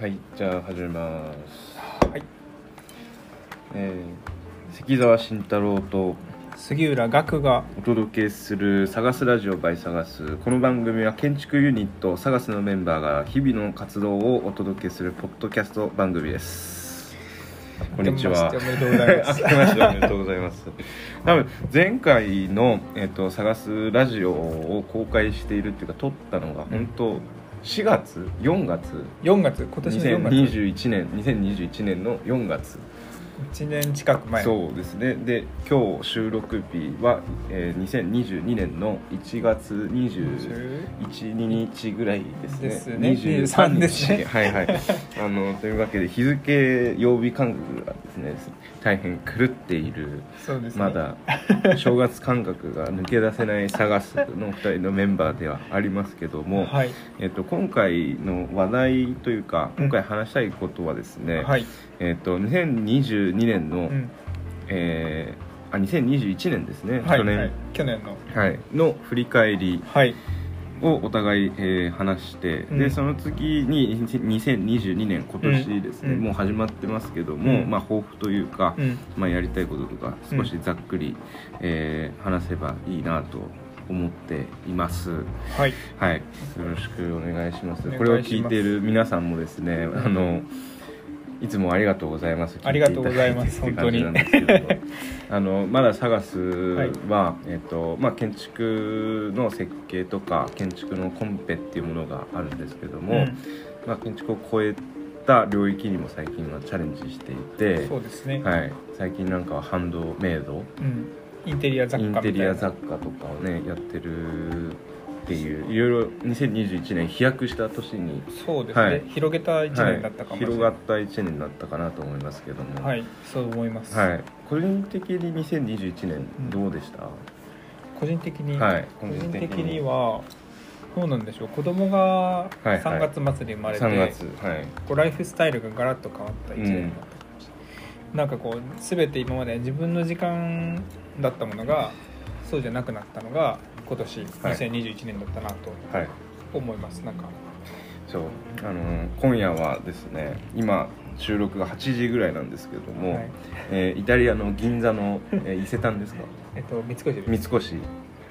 はい、じゃあ始めます。はい、えー、関澤慎太郎と杉浦岳がお届けする「探すラジオ by 探す」この番組は建築ユニット探すのメンバーが日々の活動をお届けするポッドキャスト番組です。こんにちは。おめでとうございま 明すけましておめでとうございます。多分前回の、えっと探すラジオを公開しているっていうか撮ったのが本当4月？4月？4月今年の4月。2021年2021年の4月1年近く前。そうですね。で今日収録日は、えー、2022年の1月21日ぐらいですね。ですね。23 23ですねはいはい。あのというわけで日付曜日感覚がですね大変狂っているそうですね。まだ正月感覚が抜け出せない探すの2人のメンバーではありますけども、はい。えっと、今回の話題というかうん。今回話したいことはですね、はい、えっと、2022年の、うん。えーあ2021年ですね、はい去年、はい、去年の。はい。の振り返りはい。をお互い、えー話して、うん。でその次に2022年今年ですね、うん。もう始まってますけども、うん。まあ、抱負というか、うん。まあ、やりたいこととか少しざっくり、えー話せばいいなと思っています。はい。はい、よろしくお願いします。お願いします。これを聞いている皆さんもですね、あの。いつもありがとうございます。ありがとうございます聞てただいてって感じなんですけど。あのまだ探すは、えっとまあ建築の設計とか建築のコンペっていうものがあるんですけども、うん。まあ建築を超えた領域にも最近はチャレンジしていて、そうですね、はい、最近なんかはハンドメイド、うん、インテリア雑貨インテリア雑貨とかをねやってるっていういろいろ2021年飛躍した年に、そうですね、はい。広げた1年だったかもしれない、広がった1年だったかなと思いますけども。はいそう思います、はい。個人的に2021年どうでした、個人的に、はい。個人的にはどうなんでしょう。子供がいはい。3月末に生まれて、3月はい。こうライフスタイルがガラッと変わった1年だったかもしれない、なんかこう全て今まで自分の時間だったものがそうじゃなくなったのが今年はい。2021年だったなとはい。思います、なんか。そう。あの今夜はですね今収録が8時ぐらいなんですけども、はい。えーイタリアの銀座の、えー 伊勢丹ですか？えっと三越です。三越。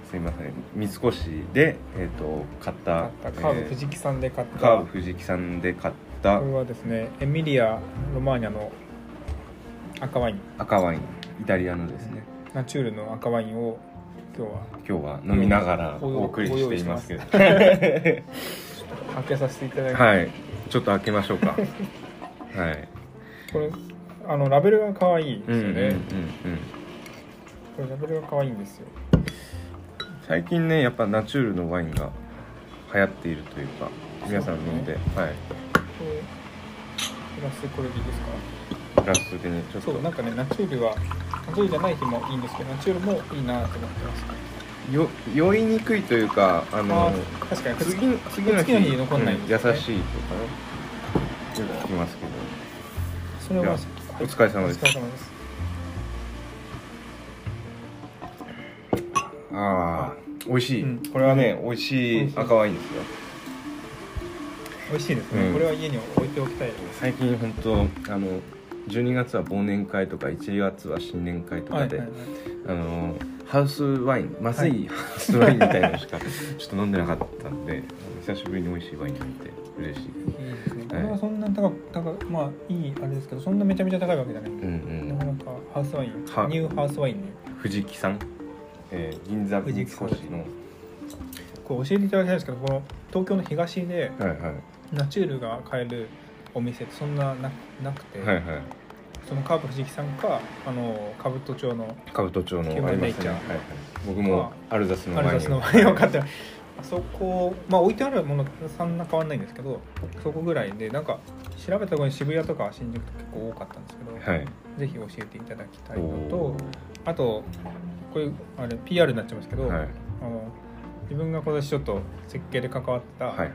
すいません。三越で、えー、と買った買った。カーブえー藤木さんで買った、カーブ藤木さんで買った。これはですねエミリア・ロマーニャの赤ワイン。赤ワイン。イタリアのですね。ナチュールの赤ワインを今日は。今日は飲みながらお送りしていますけど。開けさせていただいて、はい。ちょっと開けましょうか。はい。これあのラベルが可愛いですよね、これラベルが可愛いんですよ。最近ねやっぱナチュールのワインが流行っているというか皆さん飲んで、はい。プラスこれでいいですか？グラスでねちょっと。そうなんかねナチュールはナチュールじゃない日もいいんですけどナチュールもいいなと思ってます。よ酔いにくいというかあの確かに。次の次の日次の日残んないんうん優しいとかねよく聞きますけど。それはお疲れ様です。お疲れ様です。ああ美味しい、うん。これはね美味しい。赤ワインですよ。美味しいですね、うん。これは家に置いておきたいです。最近本当あの12月は忘年会とか1月は新年会とかで、はいはいはい。あのハウスワインまずいハウスワインみたいなのしかちょっと飲んでなかったんで久しぶりに美味しいワインが見て嬉しいいいですね。こはい。れはそんな高く高くまあいいあれですけどそんなめちゃめちゃ高いわけじゃない、うんうん。なかなかハウスワインはニューハウスワインね。藤木さん、えー銀座三越の。これ教えていただきたいんですけどこの東京の東ではいはい。ナチュールが買えるお店そんなななくて、はいはいそのカープ藤木さんかあの兜町の兜町のありますね。はいはい。僕もアルザスのアルザスのワインを買ってあそこまあ置いてあるものそんな変わんないんですけどそこぐらいでなんか調べた頃に渋谷とか新宿とか結構多かったんですけど、はい。ぜひ教えていただきたいのおとあとこういうあれ PR になっちゃいますけど、はい。あの自分が今年ちょっと設計で関わった、はいはい。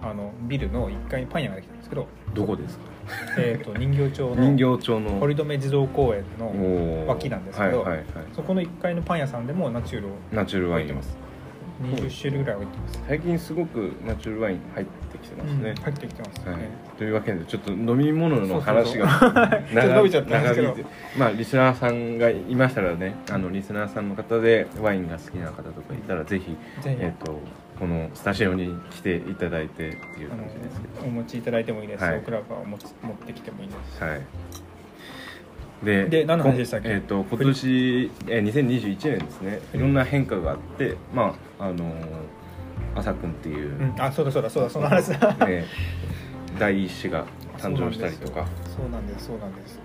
あのビルの1階にパン屋ができたんですけど、どこですか？えー、と人形町の人形町の。堀留児童公園の脇なんですけどはいはいはい。そこの1階のパン屋さんでもナチュールをナチュラルワイン。置いてます。20種類ぐらい置いてます。最近すごくナチュラルワイン入ってきてますね、うん入ってきてますよはい。ね、、というわけでちょっと飲み物の話がそうそうそう。ちょっと伸びちゃったんですけど。長引いて。まあリスナーさんがいましたらねあのリスナーさんの方でワインが好きな方とかいたらぜひ、ぜひ。えっとこのスタジオに来ていただいてっていうあ感じですけのお持ちいただいてもいいです。し、はい。僕らが持つ持ってきてもいいです。はい。でで何の話でしたっけ？こえっと今年えー2021年ですね。いろんな変化があってまああのー朝くんっていう、うん、あそうだそうだそうだその話だ。ね、第一子が誕生したりとか。そうなんです。そうなんです。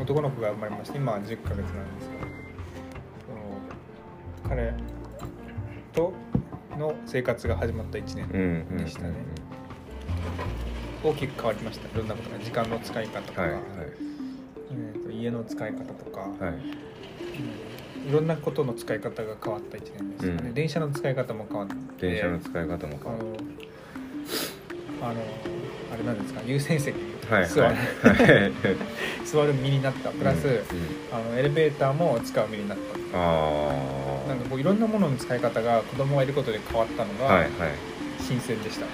男の子が生まれまして今は10ヶ月なんですけどその彼との生活が始まった1年、でしたね。大きく変わりました。いろんなことが時間の使い方とか、はいはい。えーと家の使い方とか、はい。うん。いろんなことの使い方が変わった1年ですかね、うん。電車の使い方も変わって。電車の使い方もあ変わるのあのあれなんですか。優先席はい座る、座る身になった。プラス、うんうん。あのエレベーターも使う身になった。あなんかこういろんなものの使い方が子供がいることで変わったのがはい新鮮でした、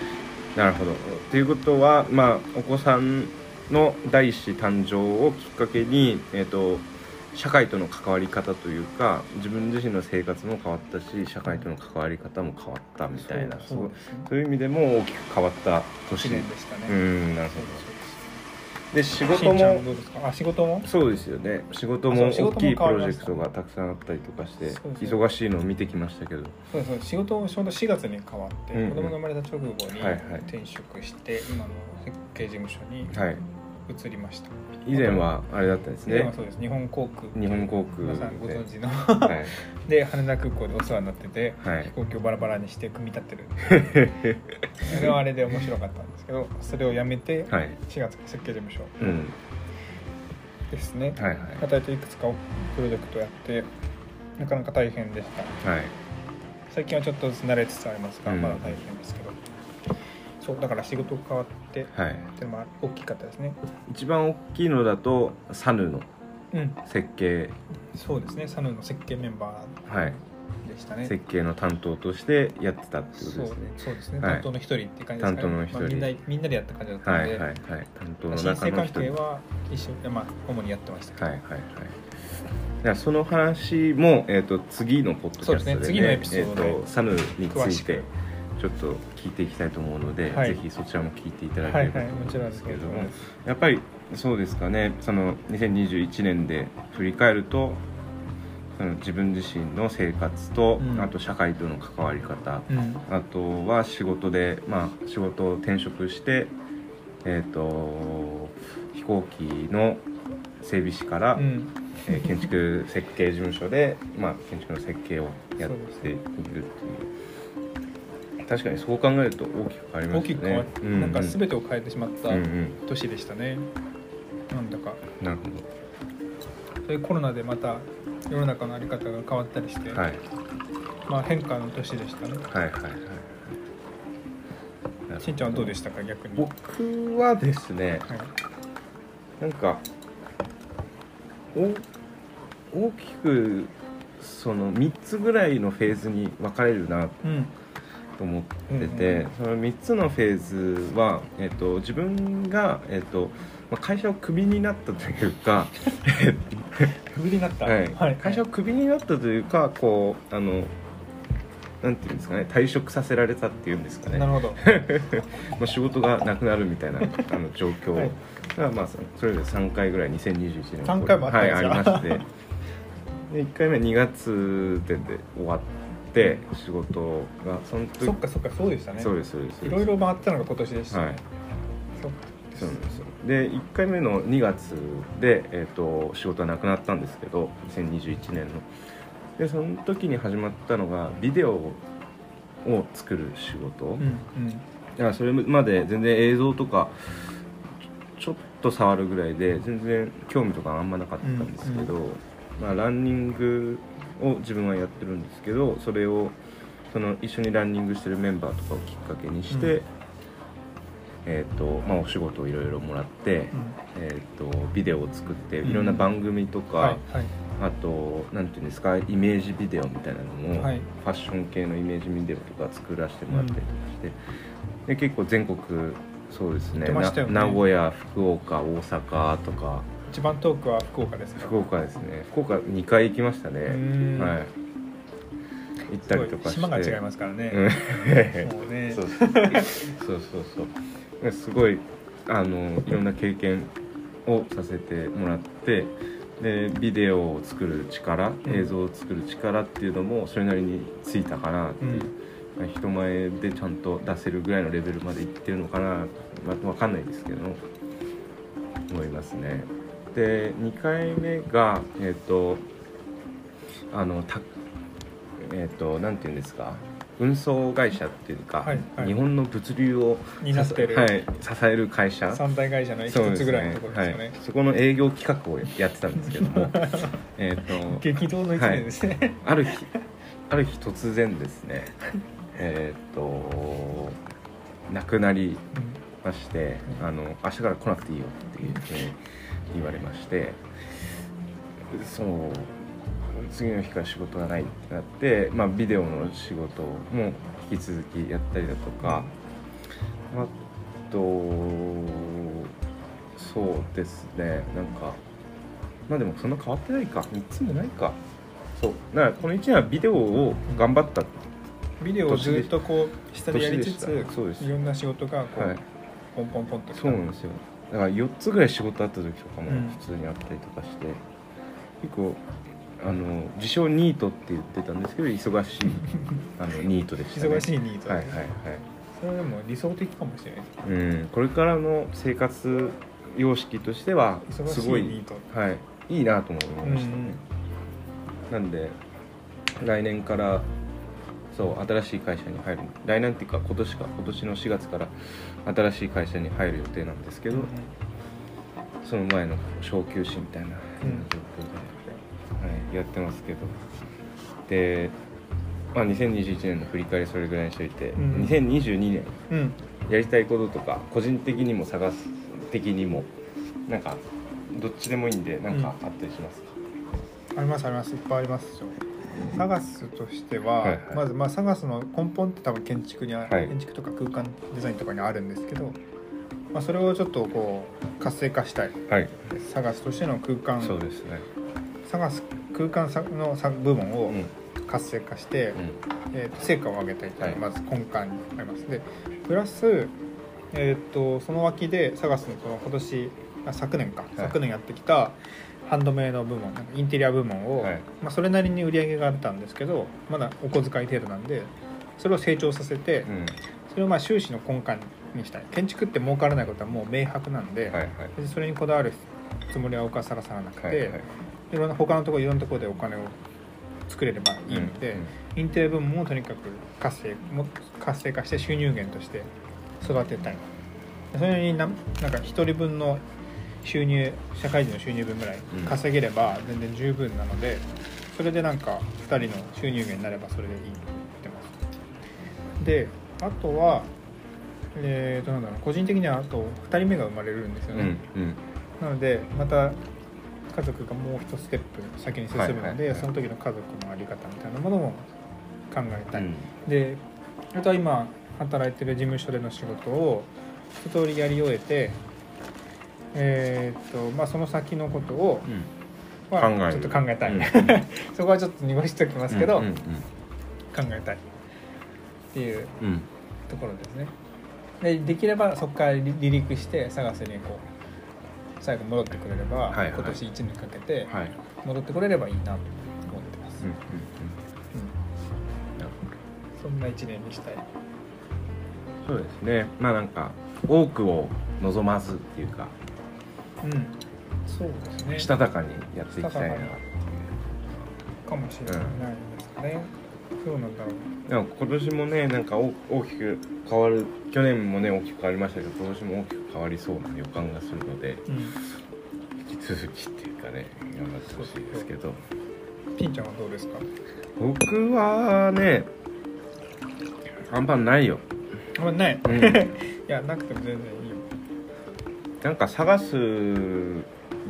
なるほど。ということはまあお子さんの第一子誕生をきっかけにえっ、と社会との関わり方というか自分自身の生活も変わったし社会との関わり方も変わったみたいなそうねそう。いう意味でも大きく変わった年。1年でしたね、うんなるほどで仕事もあ仕事も？そうですよね。仕事も大きいプロジェクトがたくさんあったりとかして忙しいのを見てきましたけど。そうそう仕事をちょうど4月に変わって、うんうん。子供が生まれた直後にはいはい。転職して、今の設計事務所にはい移りました、以前はあれだったんですね。そうです。日本航空。日本航空皆さんご存知の。はい。で羽田空港でお世話になってて、はい。飛行機をバラバラにして組み立ってる。あれはあれで面白かったんですけどそれをやめてはい。4月設計事務所うん。ですね、はいはい。働いていくつかプロジェクトやってなかなか大変でした。はい。最近はちょっとずつ慣れつつありますが、うん。まだ大変ですけどそうだから仕事が変わってっはい。ていうのも大きかったですね。一番大きいのだとサヌのうん。設計。そうですねサヌの設計メンバはい。ーでしたね。設計の担当としてやってたってことそうですね。そうですね、はい。担当の一人っていう感じですかね。担当の一人。まあみんなみんなでやった感じだったので、はいはいはい。担当の申請関中の一人。係は一緒いやまあ主にやってました。けど、はいはいはい。じゃあその話も、えー、と次のポッドキャストで,、そうですね。次のエピソードでえーとサヌにつ詳しく。いてちょっと聞いていきたいと思うので、はい。ぜひそちらも聞いていただければと思うんでも。ちろんですすけれども、やっぱりそうですかね。その2021年で振り返るとその自分自身の生活と、うん。あと社会との関わり方、うん。あとは仕事で、まあ、仕事を転職して、えー、と飛行機の整備士から、うん。えー建築設計事務所で、まあ、建築の設計をやっているっていう確かにそう考えると大きく変わりま大したねきく変わって、うんうん。なんか全てを変えてしまったうんうん。年でしたね、なんだか。なるそういうコロナでまた世の中の在り方が変わったりして、ほどはい。まあ変化の年でしたね。はいはいはい。しんちゃんはどうでしたか？逆に。僕はですねはい。なんかお大きくその3つぐらいのフェーズに分かれるな。うんと思ってて、その3つのフェーズは、えっと自分が、えっとまあ会社をクビになったというか、クビになった？はい。会社をクビになったというかこうあのなんていうんですかね退職させられたっていうんですかね。なるほど。まあ仕事がなくなるみたいな あの状況。はい。が、まあ、そそれぞれ3回ぐらい2021年三回もあはい、ありまして。で1回目2月でで終わって仕事がその時そっかそっかそうでしたね。そうですそうですいろいろ回ったのが今年でした、はい。そうなんですよ。で1回目の2月で、えー、と仕事はなくなったんですけど2021年の。でその時に始まったのがビデオを作る仕事、うんうん。いやそれまで全然映像とかちょっと触るぐらいで全然興味とかあんまなかったんですけど、まあ、ランニングを自分はやってるんですけどそれをその一緒にランニングしてるメンバーとかをきっかけにして、えーとまあ、お仕事をいろいろもらって、うん。えー、とビデオを作ってうん。いろんな番組とか、はいはい。あとなんていうんですかイメージビデオみたいなのも、はい。ファッション系のイメージビデオとか作らせてもらったりとかして、で結構全国そうですねね。な名古屋福岡大阪とか一番遠くは福岡ですか？福岡ですね。福岡2回行きましたね。ん。はい。行ったりとかして。島が違いますからね、うん。もうね。そうそう。そうすごいあのいろんな経験をさせてもらってでビデオを作る力うん。映像を作る力っていうのもそれなりについたかなっていう、まあ人前でちゃんと出せるぐらいのレベルまでいってるのかな、まあ、分かんないですけど思いますねで2回目がえっ、とあのたえっ、となんていうんですか？運送会社っていうか、はいはい。日本の物流をになってる。はい、支える会社。三大会社の一つぐらいのところですよね。はい、そこの営業企画をやってたんですけども えっと激動の一年ですね、ある日ある日突然ですねえっと亡くなりましてうん。あの明日から来なくていいよっていうふうに言われましてそう次の日から仕事がないってなって、まあ、ビデオの仕事も引き続きやったりだとかあとそうですねなんかまあでもそんな変わってないか3つもないか。そうだからこの1年はビデオを頑張った。ビデオをずっとこう下でやりつついろんな仕事がこう、はい。ポンポンポンとそうなんですよだから4つぐらい仕事あった時とかもうん。普通にあったりとかして、結構あの自称ニートって言ってたんですけど忙しいあの ニートでしたね。忙しいニート。で、はいはいはい。それはでも理想的かもしれないうん、これからの生活様式としてはすごいニート。はい、いいなと思いましたね、なんで来年からそう新しい会社に入る。来年っていうか今年か今年の4月から新しい会社に入る予定なんですけど、その前の小休止みたいな状況で、はい、やってますけど。で、まあ、2021年の振り返りそれぐらいにしといて、うん。2022年やりたいこととか個人的にも探す的にもなんかどっちでもいいんでなんかあったりしますか、ありますあります。いっぱいありますよサガスとしては、はいはい。まずまあサガスの根本って多分建築にあ、はい。建築とか空間デザインとかにあるんですけど、まあ、それをちょっとこう活性化したい。はい。サガスとしての空間そうですね。サガス空間さのさ部分をうん。活性化して、うん。えーと成果を上げたいというのがはい。まず根幹にあります、でプラス、えー、とその脇でサガスのその今年あ昨年か、い。昨年やってきたハンドメイド部門なんかインテリア部門を、はい。まあ、それなりに売り上げがあったんですけどまだお小遣い程度なんでそれを成長させて、うん。それをまあ収支の根幹にしたい。建築って儲からないことはもう明白なんで、はいはい。それにこだわるつもりはおかさらさらなくて、はいはいい。ろんな他のところいろんなところでお金を作れればいいので、インテリア部門をとにかく活性も活性化して収入源として育てたい。それにななんか1人分の収入社会人の収入分ぐらいうん。稼げれば全然十分なので、それでなんか2人の収入源になればそれでいいと言ってます。であとはえーとなんだろう個人的にはあと2人目が生まれるんですよね、うんうん。なのでまた家族がもう一ステップ先に進むので、その時の家族の在り方みたいなものも考えたい、うん。であとは今働いてる事務所での仕事を一通りやり終えてえーっとまあその先のことを、うん。まあ考える。ちょっと考えたい、うん。そこはちょっと濁しておきますけど、うんうん考えたい。っていううん。うんところですね。でできればそこから離離陸して探せにこう最後戻ってくれれば、はいはい。今年1年かけてはい。戻ってくれればいいなと思ってます、うんうんうん。そんな1年にしたい。そうですね。まあなんか多くを望まずっていうかうん。そうですね。したたかにやっていきたいな。かかもしれないですね、そうなんだろう。でも今年もねなんか大大きく変わる去年もね大きく変わりましたけど今年も大きく変わりそうな予感がするのでうん引き続きっていうかね頑張ってほしいですけど。ピンちゃんはどうですか？僕はねあんまないよ。あんまない、うん。いやなくても全然いい。よなんか探す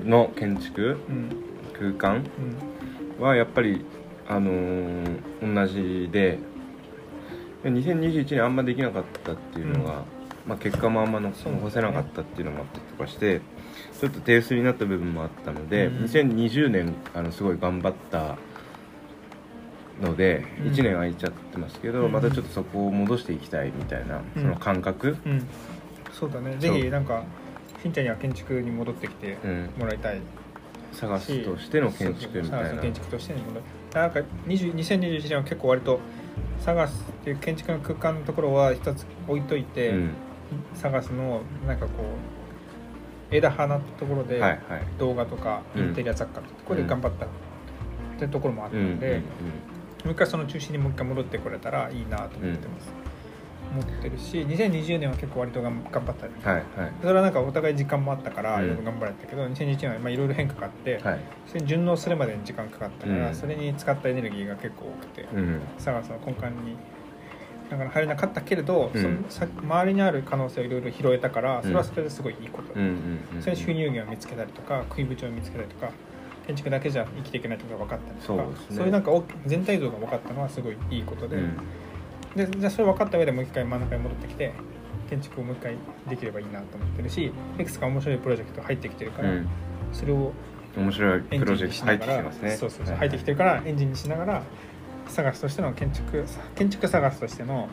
の建築うん。空間うん。はやっぱりあのー同じで2021年あんまできなかったっていうのが、まあ、結果もあんま残せなかったっていうのもあったりとかしてちょっと手薄になった部分もあったので、うん。2020年あのすごい頑張ったのでうん。1年空いちゃってますけど、うん。またちょっとそこを戻していきたいみたいな、うん。その感覚、うん。そうだね。ぜひなんかしんちゃんには建築に戻ってきてうん、もらいたい探すとしての建築みたいな。建築としてに戻るな。んか20 2021年は結構割と探すっていう建築の空間のところは一つ置いといて、うん。探すのをなんかこう枝葉なところで動画とかイうん。ンテリア雑貨とかここで頑張ったってところもあったうんうんので、もう一回その中心にもう一回戻ってこれたらいいなと思ってます、思ってるし2020年は結構割と頑張ったうんはいはい。それはなんかお互い時間もあったからうん。いろいろ頑張れたけど、2021年はまあいろいろ変化があって、はい。それに順応するまでに時間かかったから、うん。それに使ったエネルギーが結構多くて、うん。探すの根幹にだから入れなかったけれど、うん。そのさ周りにある可能性をいろいろ拾えたからそれはそれですごいいいこと、うんうんうんそれで収入源を見つけたりとか食いぶちを見つけたりとか建築だけじゃ生きていけないことが分かったりとかそうね。いうなんか全体像が分かったのはすごいいいことで,、うんでじゃあそれ分かった上でもう一回真ん中に戻ってきて建築をもう一回できればいいなと思ってるしいくつか面白いプロジェクト入ってきてるから、うんそれを面白いプロジェクト入ってきてますね。そうそうそう、はい入ってきてるからエンジンにしながら探しとしての建築建築探しとしての、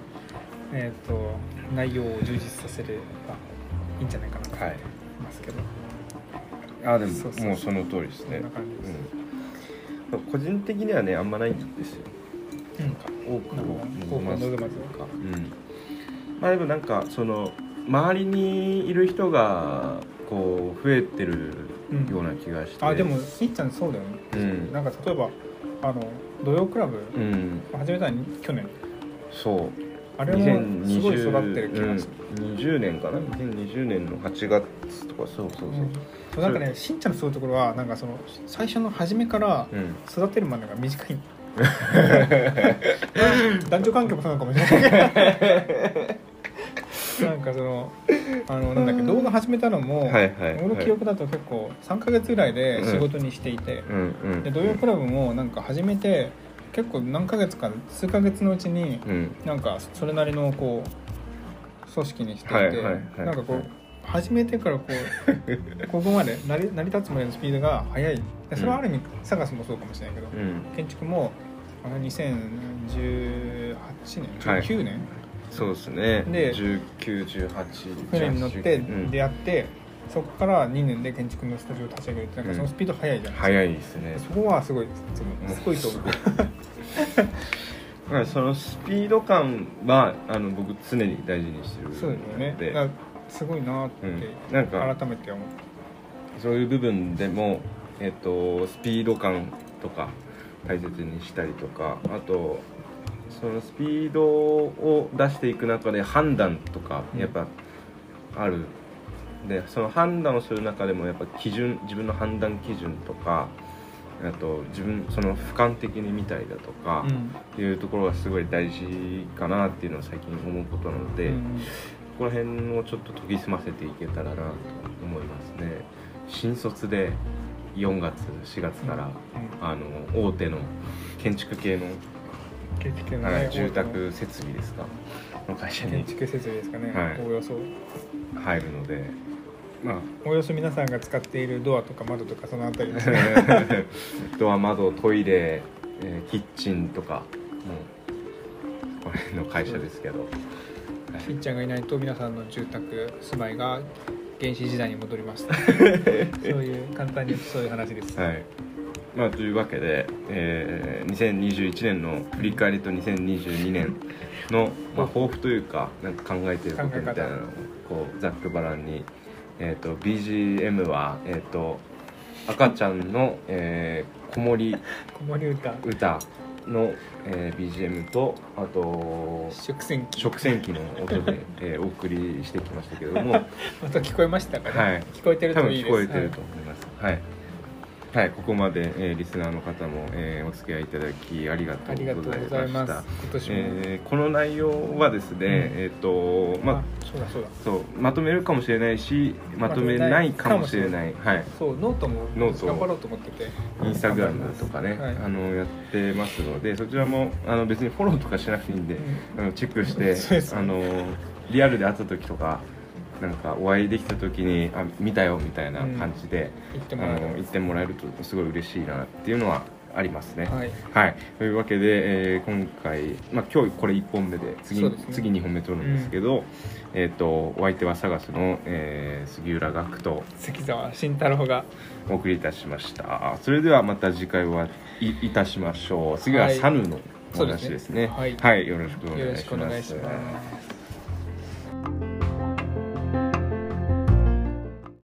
えー、と内容を充実させればいいんじゃないかなと思はいいますけど、あでももうその通りですね。うん、個人的にはねあんまないんですよ。うん多くを望まず多くを望まずとかうん。まあでもなんかその周りにいる人がこう増えてるような気がして、あでもしんちゃんそうだよね、うん。なんか例えばあの土曜クラブうん。始めたのに去年。そう。あれもすごい育ってる気がする、うん、20年かな。2020年の8月とか。そうそうそうなんかねしんちゃんのそういうところはなんかその最初の初めからうん、育てるまでが短い男女関係もそうなのかもしれない。けどなんかそのあのなんだっけ動画始めたのも、はいはいはい。俺の記憶だと結構3か月ぐらいで仕事にしていて、うんうんで土曜クラブもなんか始めて結構何ヶ月か数ヶ月のうちにうん。なんかそれなりのこう組織にしていて、はいはいはい。なんかこう始めてからこう ここまで成り成り立つまでのスピードが速い。でそれはある意味探すもそうかもしれないけど、うん。建築もあの2018年はい。19年、そうですね。で1918船に乗ってうん。出会って、そこから2年で建築のスタジオを立ち上げるってなんかそのスピード速いじゃないですか、早いですね。そこはすごいす。ごいと思う。はいそのスピード感はあの僕常に大事にしてる。そうだよね。でだからすごいなって、うん。なんか改めて思うそういう部分でも、えっとスピード感とか大切にしたりとかあとそのスピードを出していく中で判断とかうん。やっぱある、でその判断をする中でもやっぱ基準自分の判断基準とかあと自分その俯瞰的に見たりだとか、うん。っていうところがすごい大事かなっていうのを最近思うことなので、うんここら辺をちょっと研ぎ澄ませていけたらなと思いますね。新卒で4月4月から、うん。あの大手の建築系の、建築のねはい、住宅設備ですか？の会社に。建築設備ですかね、はい。おおよそ。入るので。まあ。おおよそ皆さんが使っているドアとか窓とかそのあたりです ドア窓トイレ、えーキッチンとかもうこれの会社ですけど、はいしんちゃんがいないと皆さんの住宅住まいが原始時代に戻ります。そういう簡単にそういう話です、はい。まあ、というわけで、えー2021年の振り返りと2022年の、まあ、抱負というかなんか考えていることみたいなのをこうざっくばらんに、えー、と BGM は、えー、と赤ちゃんの、えー、子守 子守歌。歌の、えー BGM とあと食洗機。食洗機の音で、えーお送りしてきましたけれども。また聞こえましたかね、はい。聞こえてるといいです。聞こえてると思います。はい。はい、ここまで、えーリスナーの方も、えーお付き合いいただきありがとうございました。今年も、えーこの内容はですね、えっ、とまそうだそうだ。そうまとめるかもしれないしまとめないかもしれない。はい。そうノートもノート頑張ろうと思ってて。インスタグラムとかね、はい。あのやってますのでそちらもあの別にフォローとかしなくていいんで、あのチェックしてそうですあのリアルで会った時とかなんかお会いできた時にあ見たよみたいな感じで、言ってあもらえる。の言ってもらえるとすごい嬉しいなっていうのはありますね。はい。はい、というわけで、えー今回、まあ、今日これ1本目で次ですね。次2本目撮るんですけど、えー、とお相手はサガスの、えー杉浦学と関澤慎太郎が。お送りいたしました。それではまた次回お会いいたしましょう。次ははい。サヌのお話ですね。はい。よろしくお願いします。よろしくお願いします